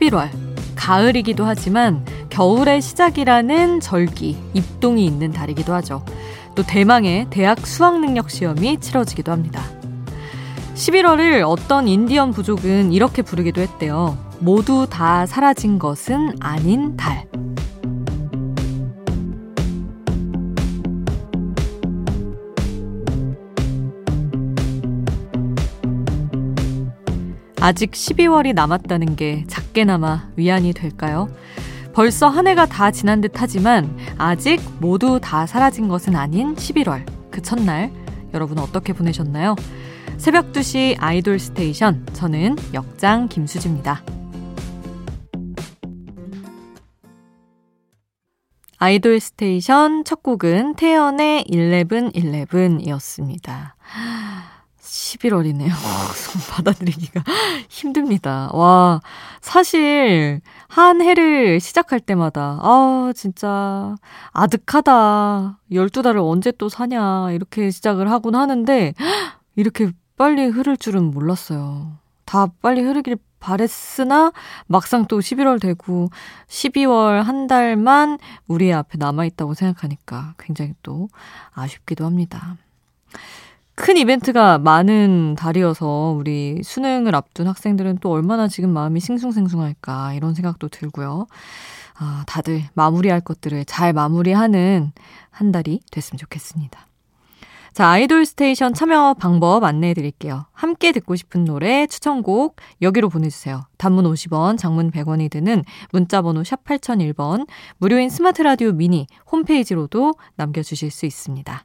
11월. 가을이기도 하지만 겨울의 시작이라는 절기, 입동이 있는 달이기도 하죠. 또 대망의 대학 수학능력 시험이 치러지기도 합니다. 11월을 어떤 인디언 부족은 이렇게 부르기도 했대요. 모두 다 사라진 것은 아닌 달. 아직 12월이 남았다는 게 작게나마 위안이 될까요? 벌써 한 해가 다 지난 듯 하지만 아직 모두 다 사라진 것은 아닌 11월. 그 첫날, 여러분 어떻게 보내셨나요? 새벽 2시 아이돌 스테이션. 저는 역장 김수지입니다. 아이돌 스테이션 첫 곡은 태연의 1111이었습니다. 11월이네요. 받아들이기가 힘듭니다. 와, 사실, 한 해를 시작할 때마다, 아, 진짜, 아득하다. 12달을 언제 또 사냐. 이렇게 시작을 하곤 하는데, 이렇게 빨리 흐를 줄은 몰랐어요. 다 빨리 흐르길 바랬으나, 막상 또 11월 되고, 12월 한 달만 우리 앞에 남아있다고 생각하니까 굉장히 또 아쉽기도 합니다. 큰 이벤트가 많은 달이어서 우리 수능을 앞둔 학생들은 또 얼마나 지금 마음이 싱숭생숭할까 이런 생각도 들고요. 아, 다들 마무리할 것들을 잘 마무리하는 한 달이 됐으면 좋겠습니다. 자, 아이돌 스테이션 참여 방법 안내해 드릴게요. 함께 듣고 싶은 노래 추천곡 여기로 보내주세요. 단문 50원, 장문 100원이 드는 문자번호 샵 8001번, 무료인 스마트 라디오 미니 홈페이지로도 남겨주실 수 있습니다.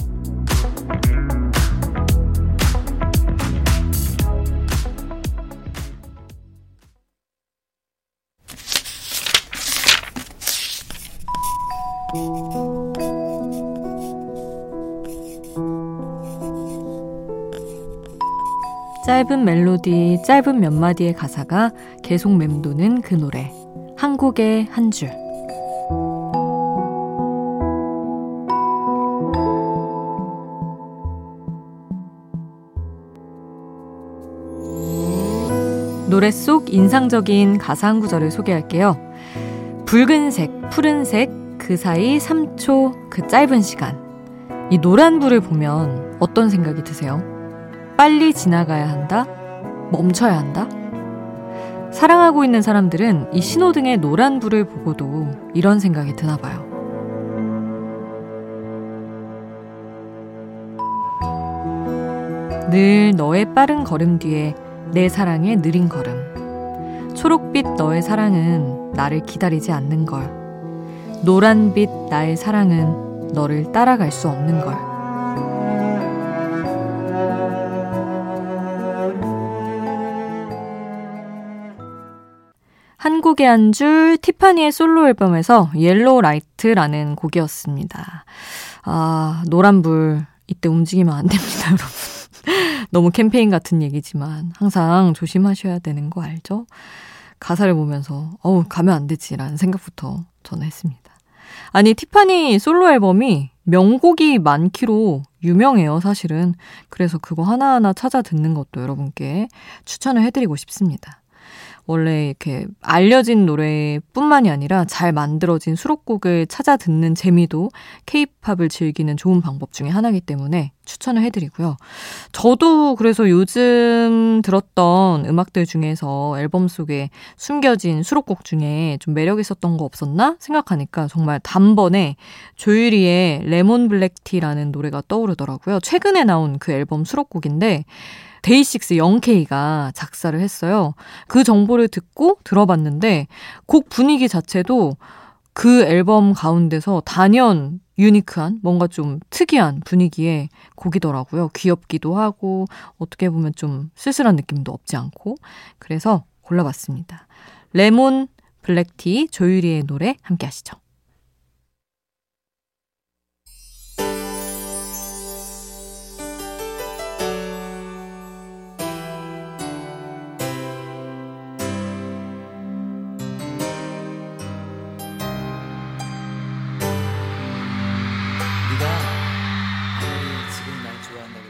짧은 멜로디, 짧은 몇 마디의 가사가 계속 맴도는 그 노래. 한 곡의 한 줄. 노래 속 인상적인 가사 한 구절을 소개할게요. 붉은색, 푸른색, 그 사이 3초, 그 짧은 시간. 이 노란 불을 보면 어떤 생각이 드세요? 빨리 지나가야 한다? 멈춰야 한다? 사랑하고 있는 사람들은 이 신호등의 노란 불을 보고도 이런 생각이 드나 봐요. 늘 너의 빠른 걸음 뒤에 내 사랑의 느린 걸음. 초록빛 너의 사랑은 나를 기다리지 않는 걸. 노란빛 나의 사랑은 너를 따라갈 수 없는 걸. 한 곡의 한 줄 티파니의 솔로 앨범에서 Yellow Light라는 곡이었습니다. 아, 노란불 이때 움직이면 안 됩니다, 여러분. 너무 캠페인 같은 얘기지만 항상 조심하셔야 되는 거 알죠? 가사를 보면서 어우, 가면 안 되지라는 생각부터 저는 했습니다. 아니, 티파니 솔로 앨범이 명곡이 많기로 유명해요, 사실은. 그래서 그거 하나하나 찾아 듣는 것도 여러분께 추천을 해드리고 싶습니다. 원래 이렇게 알려진 노래뿐만이 아니라 잘 만들어진 수록곡을 찾아 듣는 재미도 케이팝을 즐기는 좋은 방법 중에 하나이기 때문에 추천을 해드리고요. 저도 그래서 요즘 들었던 음악들 중에서 앨범 속에 숨겨진 수록곡 중에 좀 매력 있었던 거 없었나 생각하니까 정말 단번에 조유리의 레몬 블랙티라는 노래가 떠오르더라고요. 최근에 나온 그 앨범 수록곡인데 데이식스 0K가 작사를 했어요. 그 정보를 듣고 들어봤는데 곡 분위기 자체도 그 앨범 가운데서 단연 유니크한 뭔가 좀 특이한 분위기의 곡이더라고요. 귀엽기도 하고 어떻게 보면 좀 쓸쓸한 느낌도 없지 않고 그래서 골라봤습니다. 레몬 블랙티 조유리의 노래 함께 하시죠.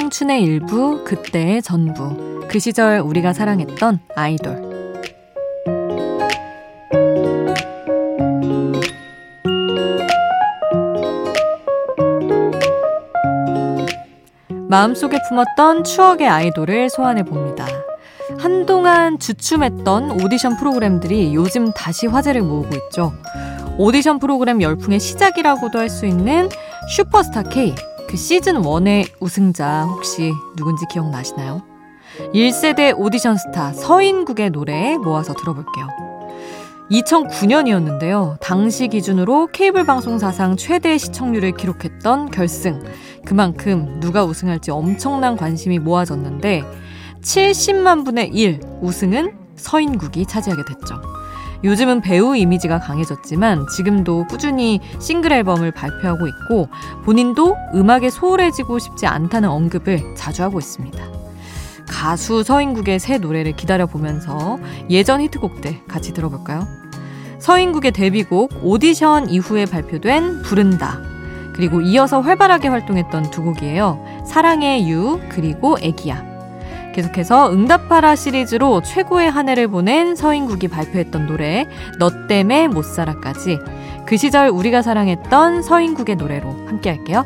청춘의 일부, 그때의 전부. 그 시절 우리가 사랑했던 아이돌. 마음속에 품었던 추억의 아이돌을 소환해 봅니다. 한동안 주춤했던 오디션 프로그램들이 요즘 다시 화제를 모으고 있죠. 오디션 프로그램 열풍의 시작이라고도 할 수 있는 슈퍼스타 K. 그 시즌 1의 우승자 혹시 누군지 기억나시나요? 1세대 오디션 스타 서인국의 노래 모아서 들어볼게요. 2009년이었는데요. 당시 기준으로 케이블 방송 사상 최대 시청률을 기록했던 결승. 그만큼 누가 우승할지 엄청난 관심이 모아졌는데 70만 분의 1 우승은 서인국이 차지하게 됐죠. 요즘은 배우 이미지가 강해졌지만 지금도 꾸준히 싱글 앨범을 발표하고 있고 본인도 음악에 소홀해지고 싶지 않다는 언급을 자주 하고 있습니다. 가수 서인국의 새 노래를 기다려보면서 예전 히트곡들 같이 들어볼까요? 서인국의 데뷔곡 오디션 이후에 발표된 부른다. 그리고 이어서 활발하게 활동했던 두 곡이에요. 사랑의 유, 그리고 애기야. 계속해서 응답하라 시리즈로 최고의 한 해를 보낸 서인국이 발표했던 노래 너 때문에 못 살아까지 그 시절 우리가 사랑했던 서인국의 노래로 함께 할게요.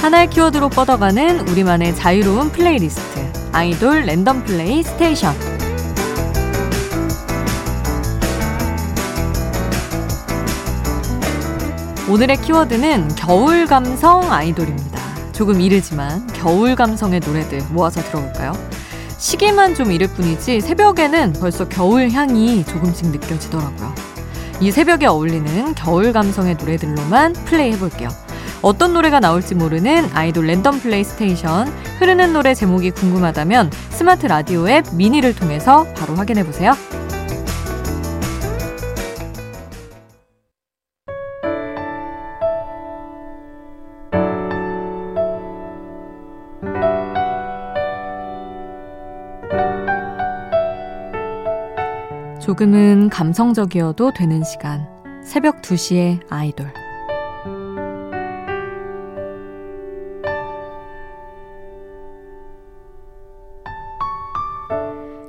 하나의 키워드로 뻗어가는 우리만의 자유로운 플레이리스트 아이돌 랜덤 플레이 스테이션 오늘의 키워드는 겨울 감성 아이돌입니다. 조금 이르지만 겨울 감성의 노래들 모아서 들어볼까요? 시기만 좀 이를 뿐이지 새벽에는 벌써 겨울 향이 조금씩 느껴지더라고요. 이 새벽에 어울리는 겨울 감성의 노래들로만 플레이 해볼게요. 어떤 노래가 나올지 모르는 아이돌 랜덤 플레이 스테이션 흐르는 노래 제목이 궁금하다면 스마트 라디오 앱 미니를 통해서 바로 확인해보세요. 조금은 감성적이어도 되는 시간. 새벽 2시에 아이돌.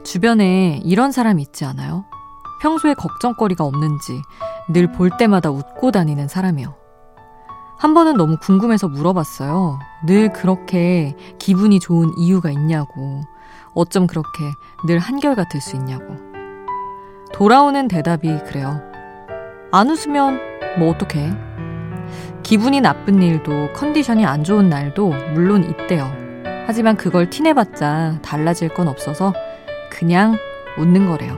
주변에 이런 사람 있지 않아요? 평소에 걱정거리가 없는지 늘 볼 때마다 웃고 다니는 사람이요. 한 번은 너무 궁금해서 물어봤어요. 늘 그렇게 기분이 좋은 이유가 있냐고. 어쩜 그렇게 늘 한결같을 수 있냐고. 돌아오는 대답이 그래요. 안 웃으면 뭐 어떡해. 기분이 나쁜 일도 컨디션이 안 좋은 날도 물론 있대요. 하지만 그걸 티내봤자 달라질 건 없어서 그냥 웃는 거래요.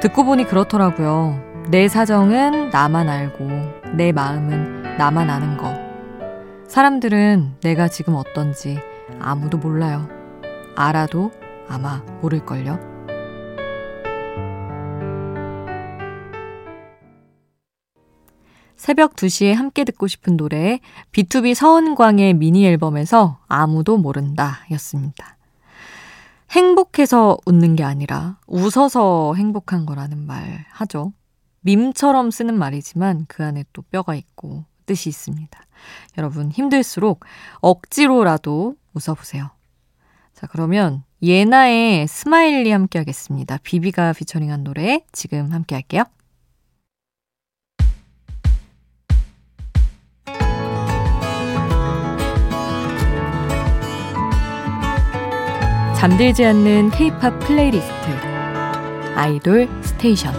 듣고 보니 그렇더라고요. 내 사정은 나만 알고 내 마음은 나만 아는 거. 사람들은 내가 지금 어떤지 아무도 몰라요. 알아도 아마 모를걸요. 새벽 2시에 함께 듣고 싶은 노래 B2B 서은광의 미니 앨범에서 아무도 모른다 였습니다. 행복해서 웃는 게 아니라 웃어서 행복한 거라는 말 하죠. 밈처럼 쓰는 말이지만 그 안에 또 뼈가 있고 뜻이 있습니다. 여러분 힘들수록 억지로라도 웃어보세요. 자 그러면 예나의 Smiley 함께 하겠습니다. 비비가 피처링한 노래 지금 함께 할게요. 잠들지 않는 K-팝 플레이리스트 아이돌 스테이션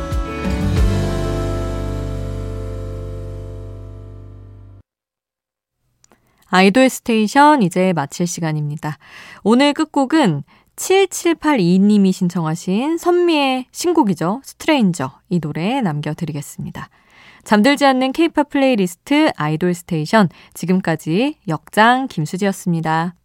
아이돌 스테이션 이제 마칠 시간입니다. 오늘 끝곡은 7782님이 신청하신 선미의 신곡이죠. Stranger. 이 노래 남겨드리겠습니다. 잠들지 않는 케이팝 플레이리스트 아이돌 스테이션. 지금까지 역장 김수지였습니다.